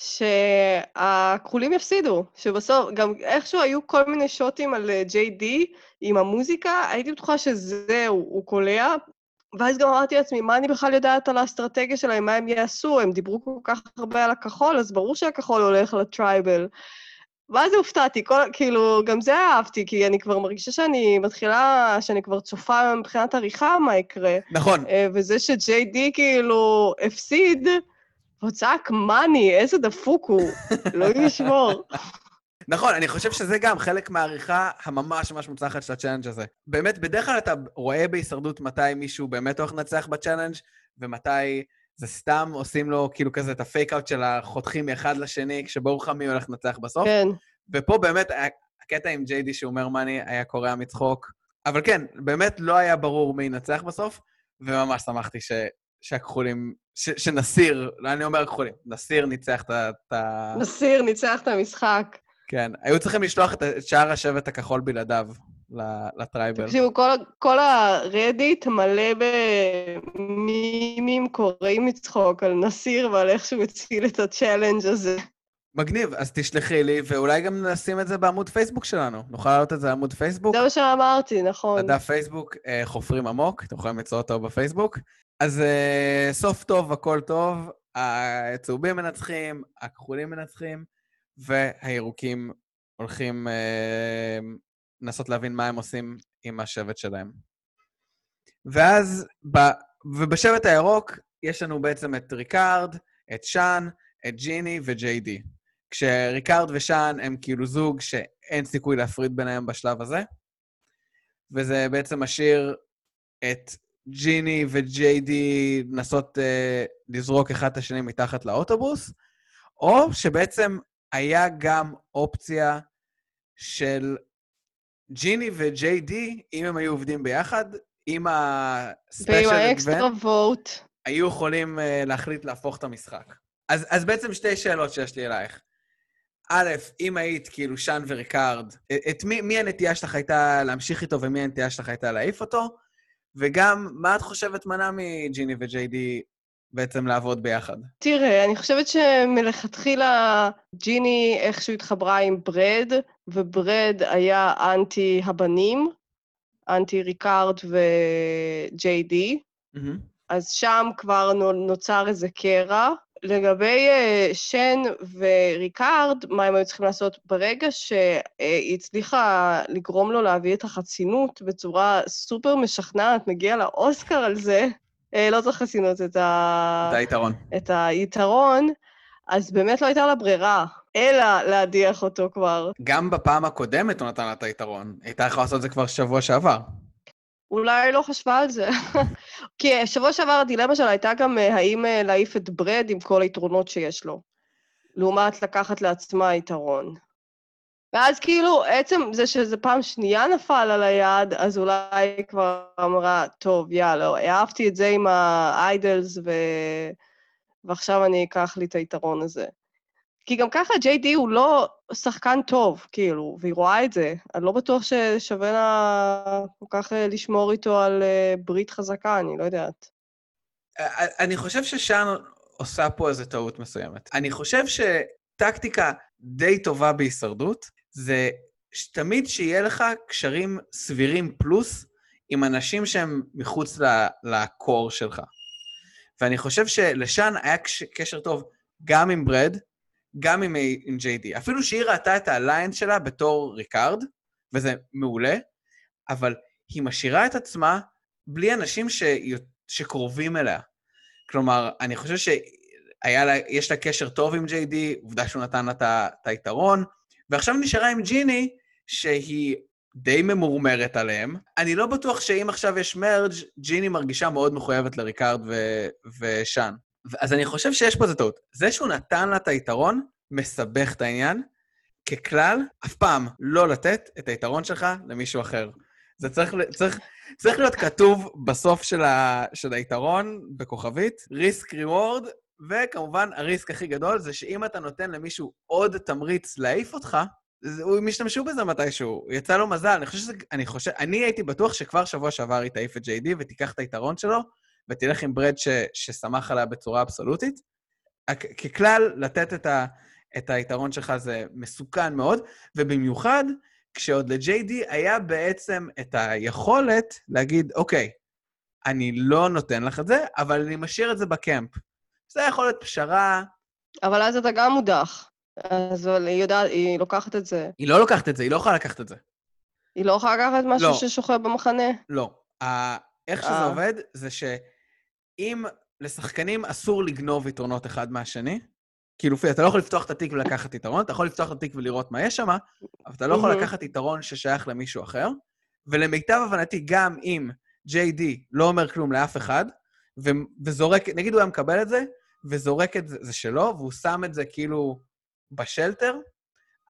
שהכחולים יפסידו, שבסוף, גם איכשהו היו כל מיני שוטים על JD עם המוזיקה, הייתי בטוחה שזהו, הוא קולע, ואז גם אמרתי לעצמי, מה אני בכלל יודעת על האסטרטגיה שלהם, מה הם יעשו? הם דיברו כל כך הרבה על הכחול, אז ברור שהכחול הולך לטרייבל. ואז הופתעתי, כל, כאילו, גם זה אהבתי, כי אני כבר מרגישה שאני מתחילה, שאני כבר צופה מבחינת עריכה מה יקרה. נכון. אה, וזה שג'יי די כאילו הפסיד, הוא צעק money, איזה דפוק הוא, אלוהים [LAUGHS] ישמור. נכון, אני חושב שזה גם חלק מהעריכה הממש ממש מוצלחת של ה challenge הזה. באמת, בדרך כלל אתה רואה בהישרדות מתי מישהו באמת הולך לנצח ב challenge ומתי זה סתם עושים לו כאילו כזה את ה fake-out של החותכים מאחד לשני, כשברור לך מי הולך לנצח בסוף. כן. ופה באמת, הקטע עם ג'יי די שהוא אומר money היה קורע מצחוק. אבל כן, באמת לא היה ברור מי ינצח בסוף, וממש שמחתי ש... שהכחולים, ש, שנסיר, לא אני אומר כחולים, נסיר ניצח את ה... נסיר ניצח את המשחק. כן, היו צריכים לשלוח את שאר השבט הכחול בלעדיו ל tribal. תקשיבו, כל, כל הרדיט מלא במימים קורעים מצחוק על נסיר ועל איך שהוא הציל את ה challenge הזה. מגניב, אז תשלחי לי, ואולי גם נשים את זה בעמוד פייסבוק שלנו. נוכל להעלות את זה בעמוד פייסבוק. זה מה שאמרתי, נכון. הדף פייסבוק, אה, חופרים עמוק, אתם יכולים למצוא אותו בפייסבוק. אז אה, סוף טוב, הכל טוב, הצהובים מנצחים, הכחולים מנצחים, והירוקים הולכים אה, לנסות להבין מה הם עושים עם השבט שלהם. ואז, ב, ובשבט הירוק יש לנו בעצם את ריקארד, את שאן, את ג'יני וג'יי די. כשריקארד ושאן הם כאילו זוג שאין סיכוי להפריד ביניהם בשלב הזה, וזה בעצם משאיר את ג'יני וג'יי די לנסות אה, לזרוק אחד את השני מתחת לאוטובוס, או שבעצם היה גם אופציה של ג'יני וג'יי די, אם הם היו עובדים ביחד, עם ה special ועם האקסטרה. היו יכולים אה, להחליט להפוך את המשחק. אז, אז בעצם שתי שאלות שיש לי אלייך. א', אם היית כאילו שאן וריקארד, את מי, מי הנטייה שלך הייתה להמשיך איתו ומי הנטייה שלך הייתה להעיף אותו? וגם, מה את חושבת מנע מג'יני וג'יי די בעצם לעבוד ביחד? תראה, אני חושבת שמלכתחילה ג'יני איכשהו התחברה עם ברד, וברד היה אנטי הבנים, אנטי ריקארד וג'יי די. מממ-הממ. אז שם כבר נוצר איזה קרע. לגבי אה, שאן וריקארד, מה הם היו צריכים לעשות? ברגע שהיא הצליחה לגרום לו להביא את החסינות בצורה סופר משכנעת, מגיע לאוסקר על זה, אה, לא צריך חסינות, את ה... את היתרון. את היתרון, אז באמת לא הייתה לה ברירה, אלא להדיח אותו כבר. גם בפעם הקודמת הוא נתן לה את היתרון. הייתה יכולה לעשות את זה כבר שבוע שעבר. אולי לא חשבה על זה. [LAUGHS] כי שבוע שעבר הדילמה שלה הייתה גם אה, האם אה, להעיף את ברד עם כל היתרונות שיש לו, לעומת לקחת לעצמה יתרון. ואז כאילו, עצם זה שזה פעם שנייה נפל על היד, אז אולי היא כבר אמרה, טוב, יאללה, אהבתי את זה עם האיידלס, ו... ועכשיו אני אקח לי את היתרון הזה. כי גם ככה ג'יי די הוא לא שחקן טוב, כאילו, והיא רואה את זה. אני לא בטוח ששווה לה כל כך אה, לשמור איתו על אה, ברית חזקה, אני לא יודעת. אני חושב ששאן עושה פה איזו טעות מסוימת. אני חושב שטקטיקה די טובה בהישרדות, זה תמיד שיהיה לך קשרים סבירים פלוס עם אנשים שהם מחוץ לקור שלך. ואני חושב שלשאן היה קשר טוב גם עם ברד, גם עם, עם JD. אפילו שהיא ראתה את ה alliance שלה בתור ריקארד, וזה מעולה, אבל היא משאירה את עצמה בלי אנשים ש... שקרובים אליה. כלומר, אני חושב שיש לה קשר טוב עם JD, עובדה שהוא נתן לה את היתרון, ועכשיו נשארה עם ג'יני, שהיא די ממורמרת עליהם. אני לא בטוח שאם עכשיו יש מרג', ג'יני מרגישה מאוד מחויבת לריקארד ו... ושאן. אז אני חושב שיש פה איזה טעות. זה שהוא נתן לה את היתרון, מסבך את העניין. ככלל, אף פעם לא לתת את היתרון שלך למישהו אחר. זה צריך, צריך, צריך להיות כתוב בסוף של, ה, של היתרון, בכוכבית, ריסק ריוורד, וכמובן, הריסק הכי גדול זה שאם אתה נותן למישהו עוד תמריץ להעיף אותך, הם ישתמשו בזה מתישהו, יצא לו מזל. אני חושב שזה... אני חושב... אני הייתי בטוח שכבר שבוע שעבר היא תעיף את JD ותיקח את היתרון שלו, ותלך עם ברד ש... ששמח עליה בצורה אבסולוטית. ככלל, לתת את, ה... את היתרון שלך זה מסוכן מאוד, ובמיוחד כשעוד ל-JD היה בעצם את היכולת להגיד, אוקיי, אני לא נותן לך את זה, אבל אני משאיר את זה בקמפ. זה יכול להיות פשרה, אבל אז אתה גם מודח. אז היא יודעת, היא לוקחת את זה. היא לא לוקחת את זה, היא לא יכולה לקחת את זה. היא לא יכולה לקחת משהו לא. ששוכב במחנה? לא. ה- איך שזה אה. עובד, זה שאם לשחקנים אסור לגנוב יתרונות אחד מהשני, כאילו, פי, אתה לא יכול לפתוח את התיק ולקחת יתרון, אתה יכול לפתוח את התיק ולראות מה יש שם, אבל אתה לא יכול. לקחת יתרון ששייך למישהו אחר. ולמיטב הבנתי, גם אם JD לא אומר כלום לאף אחד, ו- וזורק, נגיד הוא היה מקבל את זה, וזורק את זה, זה שלו, והוא שם את זה כאילו בשלטר,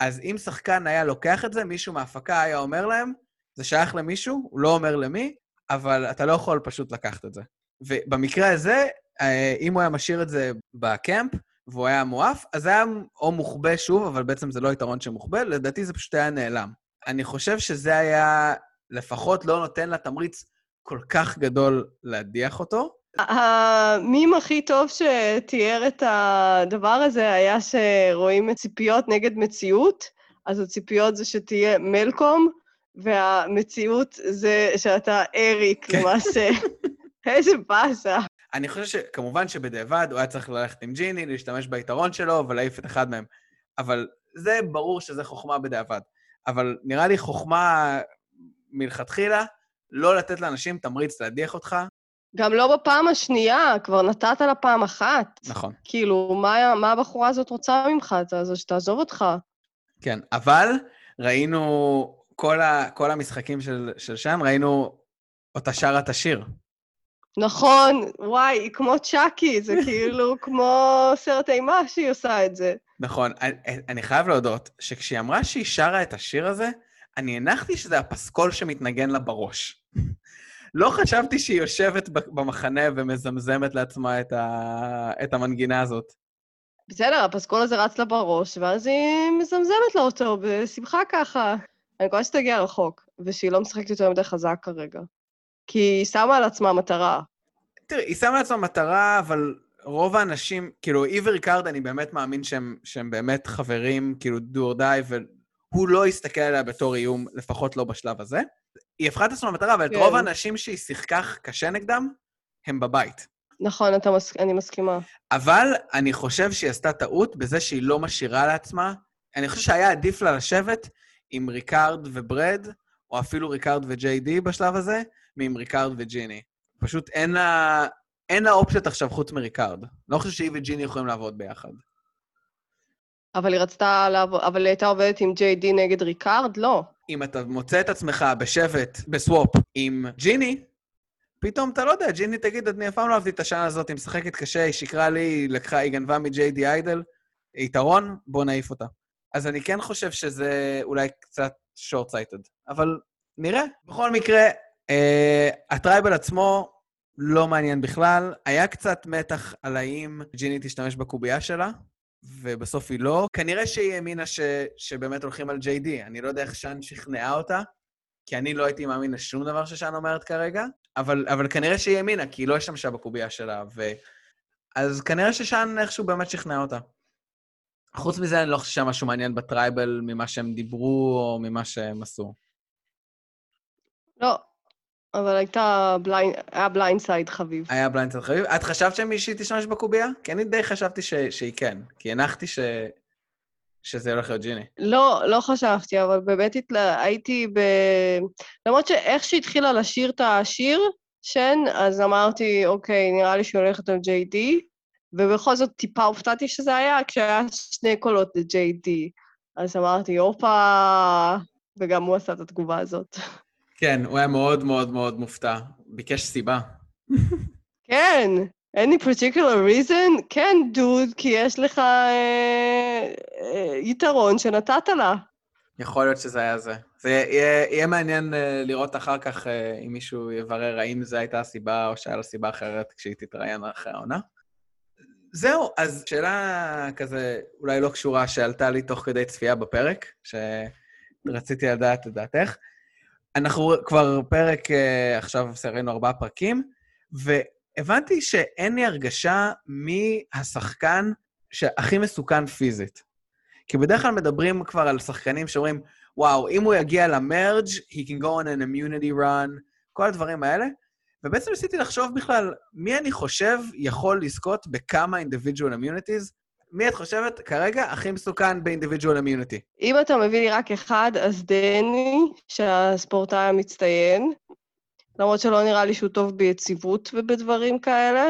אז אם שחקן היה לוקח את זה, מישהו מההפקה היה אומר להם, זה שייך למישהו, הוא לא אומר למי, אבל אתה לא יכול פשוט לקחת את זה. ובמקרה הזה, אה, אם הוא היה משאיר את זה בקמפ, והוא היה מואף, אז היה או מוחבא שוב, אבל בעצם זה לא יתרון שמוחבא, לדעתי זה פשוט היה נעלם. אני חושב שזה היה לפחות לא נותן לה תמריץ כל כך גדול להדיח אותו. המים הכי טוב שתיאר את הדבר הזה היה שרואים ציפיות נגד מציאות, אז הציפיות זה שתהיה מלקום, והמציאות זה שאתה אריק כן. למעשה. איזה באסה. אני חושב שכמובן שבדיעבד הוא היה צריך ללכת עם ג'יני, להשתמש ביתרון שלו ולהעיף את אחד מהם. אבל זה ברור שזה חוכמה בדיעבד. אבל נראה לי חוכמה מלכתחילה לא לתת לאנשים תמריץ להדיח אותך. גם לא בפעם השנייה, כבר נתת לה פעם אחת. נכון. כאילו, מה, מה הבחורה הזאת רוצה ממך? שתעזוב אותך. כן, אבל ראינו כל, ה, כל המשחקים של, של שם, ראינו אותה שרה את השיר. נכון, וואי, היא כמו צ'אקי, זה כאילו [LAUGHS] כמו סרט אימה שהיא עושה את זה. נכון, אני, אני חייב להודות שכשהיא אמרה שהיא שרה את השיר הזה, אני הנחתי שזה הפסקול שמתנגן לה בראש. [LAUGHS] לא חשבתי שהיא יושבת במחנה ומזמזמת לעצמה את, ה, את המנגינה הזאת. בסדר, הפסקול הזה רץ לה בראש, ואז היא מזמזמת לה אותו בשמחה ככה. אני מקווה שתגיע רחוק, ושהיא לא משחקת יותר מדי חזק כרגע. כי היא שמה על עצמה מטרה. תראי, היא שמה לעצמה מטרה, אבל רוב האנשים, כאילו, היא וריקארד, אני באמת מאמין שהם, שהם באמת חברים, כאילו, do or die, והוא לא יסתכל עליה בתור איום, לפחות לא בשלב הזה. היא הפכה את עצמה מטרה, אבל את כן. רוב האנשים שהיא שיחקה קשה נגדם, הם בבית. נכון, אתה מס... אני מסכימה. אבל אני חושב שהיא עשתה טעות בזה שהיא לא משאירה לעצמה. אני חושב שהיה עדיף לה לשבת עם ריקארד וברד, או אפילו ריקארד וג'יי די בשלב הזה, מעם ריקארד וג'יני. פשוט אין לה, אין לה אופציות עכשיו חוץ מריקארד. לא חושב שהיא וג'יני יכולים לעבוד ביחד. אבל היא רצתה לעבוד, אבל היא הייתה עובדת עם ג'יי די נגד ריקארד? לא. אם אתה מוצא את עצמך בשבט, ב swap, עם ג'יני, פתאום אתה לא יודע, ג'יני תגיד, אני אף פעם לא אהבתי את השאן הזאת, היא משחקת קשה, היא שיקרה לי, היא לקחה, היא גנבה מג'יי די idol, יתרון, בוא נעיף אותה. אז אני כן חושב שזה אולי קצת short-sighted, אבל נראה. בכל מקרה, אה, ה tribal עצמו לא מעניין בכלל. היה קצת מתח על האם ג'יני תשתמש בקובייה שלה, ובסוף היא לא. כנראה שהיא האמינה ש, שבאמת הולכים על JD. אני לא יודע איך שאן שכנעה אותה, כי אני לא הייתי מאמין לשום דבר ששאן אומרת כרגע, אבל, אבל כנראה שהיא האמינה, כי היא לא השתמשה בקובייה שלה, ו... אז כנראה ששאן איכשהו באמת שכנעה אותה. חוץ מזה, אני לא חושב שהיה משהו מעניין ב tribal ממה שהם דיברו או ממה שהם עשו. לא. אבל הייתה blind, היה blindside חביב. היה blindside חביב. את חשבת שמישהי תשתמש בקובייה? כי אני די חשבתי ש... שהיא כן. כי הנחתי ש... שזה הולך להיות ג'יני. לא, לא חשבתי, אבל באמת התלה... הייתי ב... למרות שאיך שהתחילה לשיר את השיר, שאן, אז אמרתי, אוקיי, נראה לי שהיא הולכת על JD, ובכל זאת טיפה הופתעתי שזה היה כשהיה שני קולות ל-JD. אז אמרתי, הופה, וגם הוא עשה את התגובה הזאת. כן, הוא היה מאוד מאוד מאוד מופתע. ביקש סיבה. כן, any particular reason? כן, דוד, כי יש לך אה, אה, יתרון שנתת לה. יכול להיות שזה היה זה. זה יהיה, יהיה מעניין אה, לראות אחר כך אה, אם מישהו יברר האם זו הייתה הסיבה או שהיה לה סיבה אחרת כשהיא תתראיין אחרי העונה. זהו, אז שאלה כזה, אולי לא קשורה, שעלתה לי תוך כדי צפייה בפרק, שרציתי לדעת את דעתך. אנחנו כבר פרק, אה, עכשיו ראינו ארבעה פרקים, והבנתי שאין לי הרגשה מי השחקן שהכי מסוכן פיזית. כי בדרך כלל מדברים כבר על שחקנים שאומרים, וואו, אם הוא יגיע למרג', he can go on an immunity run, כל הדברים האלה. ובעצם ניסיתי לחשוב בכלל, מי אני חושב יכול לזכות בכמה individual immunities? מי את חושבת כרגע הכי מסוכן ב-individual immunity? אם אתה מביא לי רק אחד, אז דני, שהספורטאי המצטיין, למרות שלא נראה לי שהוא טוב ביציבות ובדברים כאלה,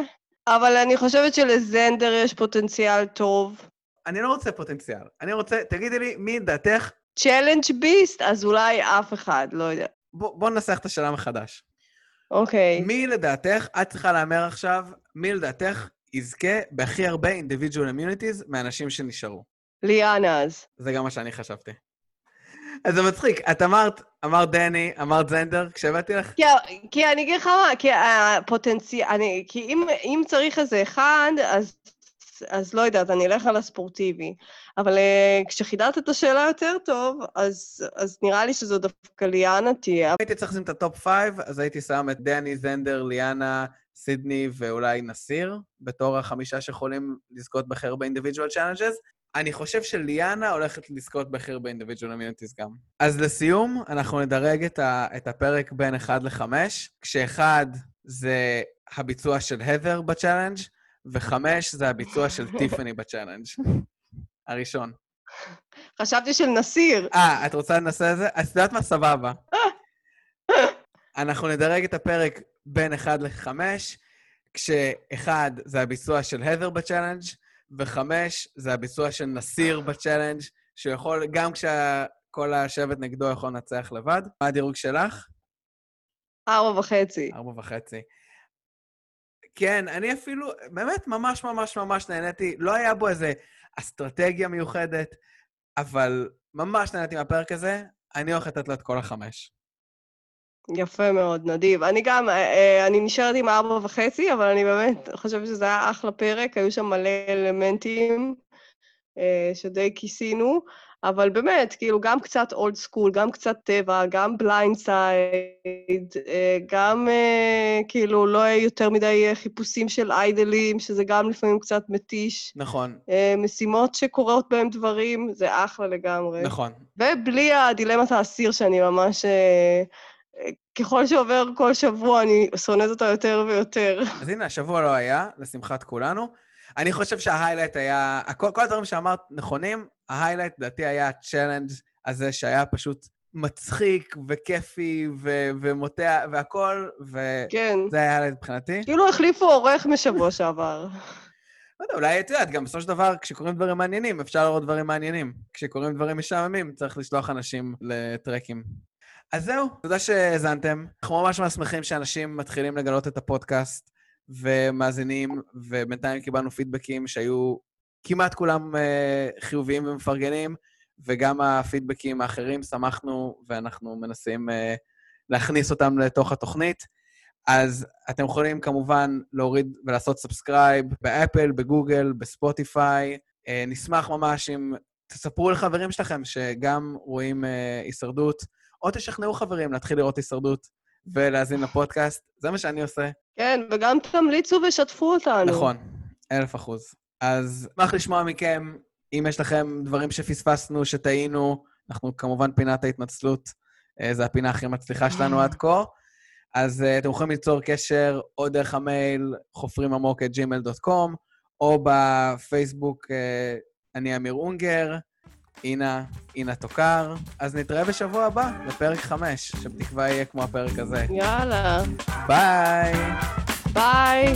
אבל אני חושבת שלזנדר יש פוטנציאל טוב. אני לא רוצה פוטנציאל. אני רוצה, תגידי לי, מי דעתך? challenge beast, אז אולי אף אחד, לא יודע. בוא, בוא ננסח את השאלה מחדש. אוקיי. מי לדעתך, את צריכה להמר עכשיו, מי לדעתך יזכה בהכי הרבה individual immunities מהאנשים שנשארו? ליאנה אז. זה גם מה שאני חשבתי. אז זה מצחיק, את אמרת, אמרת דני, אמרת זנדר, כשהבאתי לך... כי, כי אני אגיד לך מה, כי הפוטנציאל, אני, כי אם, אם צריך איזה אחד, אז, אז לא יודעת, אני אלך על הספורטיבי. אבל uh, כשחידדת את השאלה יותר טוב, אז, אז נראה לי שזו דווקא ליאנה תהיה. הייתי צריך לשים את ה top five, אז הייתי שם את דני, זנדר, ליאנה, סידני ואולי נסיר, בתור החמישה שיכולים לזכות בהכי הרבה individual challenges. אני חושב שליאנה הולכת לזכות הרבה individual immunities גם. אז לסיום, אנחנו נדרג את, ה, את הפרק בין 1 ל-5, כשאחד זה הביצוע של הדר ב challenge, וחמש זה הביצוע של [LAUGHS] טיפני ב challenge. הראשון. חשבתי של נסיר. אה, את רוצה לשנות את זה? אז את יודעת מה? סבבה. [LAUGHS] אנחנו נדרג את הפרק בין 1 ל-5, כשאחד זה הביצוע של הדר ב challenge, וחמש זה הביצוע של נסיר ב challenge, שיכול, גם כשכל השבט נגדו יכול לנצח לבד. מה הדירוג שלך? ארבע וחצי. ארבע וחצי. כן, אני אפילו, באמת, ממש ממש ממש נהניתי. לא היה בו איזה אסטרטגיה מיוחדת, אבל ממש נהניתי מהפרק הזה. אני הולך לתת לו את כל החמש. יפה מאוד, נדיב. אני גם, אה, אה, אני נשארת עם ארבע וחצי, אבל אני באמת חושבת שזה היה אחלה פרק, היו שם מלא אלמנטים אה, שדי כיסינו, אבל באמת, כאילו, גם קצת old school, גם קצת טבע, גם blindside, גם כאילו לא יותר מדי חיפושים של idol ים, שזה גם לפעמים קצת מתיש. נכון. משימות שקורות בהן דברים, זה אחלה לגמרי. נכון. ובלי הדילמת האסיר שאני ממש... ככל שעובר כל שבוע, אני שונאת אותה יותר ויותר. אז הנה, השבוע לא היה, לשמחת כולנו. אני חושב שה highlight היה, כל, כל הדברים שאמרת נכונים, ה highlight, לדעתי, היה ה challenge הזה שהיה פשוט מצחיק וכיפי ו- ומותח והכול, וזה כן. היה ההיילייט מבחינתי. כאילו החליפו עורך משבוע שעבר. [LAUGHS] לא יודע, אולי את יודעת, גם בסופו של דבר, כשקורים דברים מעניינים, אפשר לראות דברים מעניינים. כשקורים דברים משעממים, צריך לשלוח אנשים לטרקים. אז זהו, תודה שהאזנתם. אנחנו ממש ממש שמחים שאנשים מתחילים לגלות את הפודקאסט ומאזינים, ובינתיים קיבלנו פידבקים שהיו כמעט כולם אה, חיוביים ומפרגנים, וגם הפידבקים האחרים שמחנו, ואנחנו מנסים אה, להכניס אותם לתוך התוכנית. אז אתם יכולים כמובן להוריד ולעשות subscribe באפל, בגוגל, בספוטיפיי. אה, נשמח ממש אם תספרו לחברים שלכם שגם רואים הישרדות. או תשכנעו חברים להתחיל לראות הישרדות ולהאזין לפודקאסט. זה מה שאני עושה. כן, וגם תמליצו ושתפו אותנו. נכון, אלף אחוז. אז אשמח לשמוע מכם, אם יש לכם דברים שפספסנו, שטעינו, אנחנו כמובן פינת ההתנצלות, אה, זו הפינה הכי מצליחה שלנו עד כה. אז uh, אתם יכולים ליצור קשר או דרך המייל חופרים עמוק את gmail.com, או בפייסבוק uh, אני אמיר אונגר, אינה, אינה תוקר. אז נתראה בשבוע הבא, לפרק 5, שבתקווה יהיה כמו הפרק הזה. יאללה. ביי! ביי.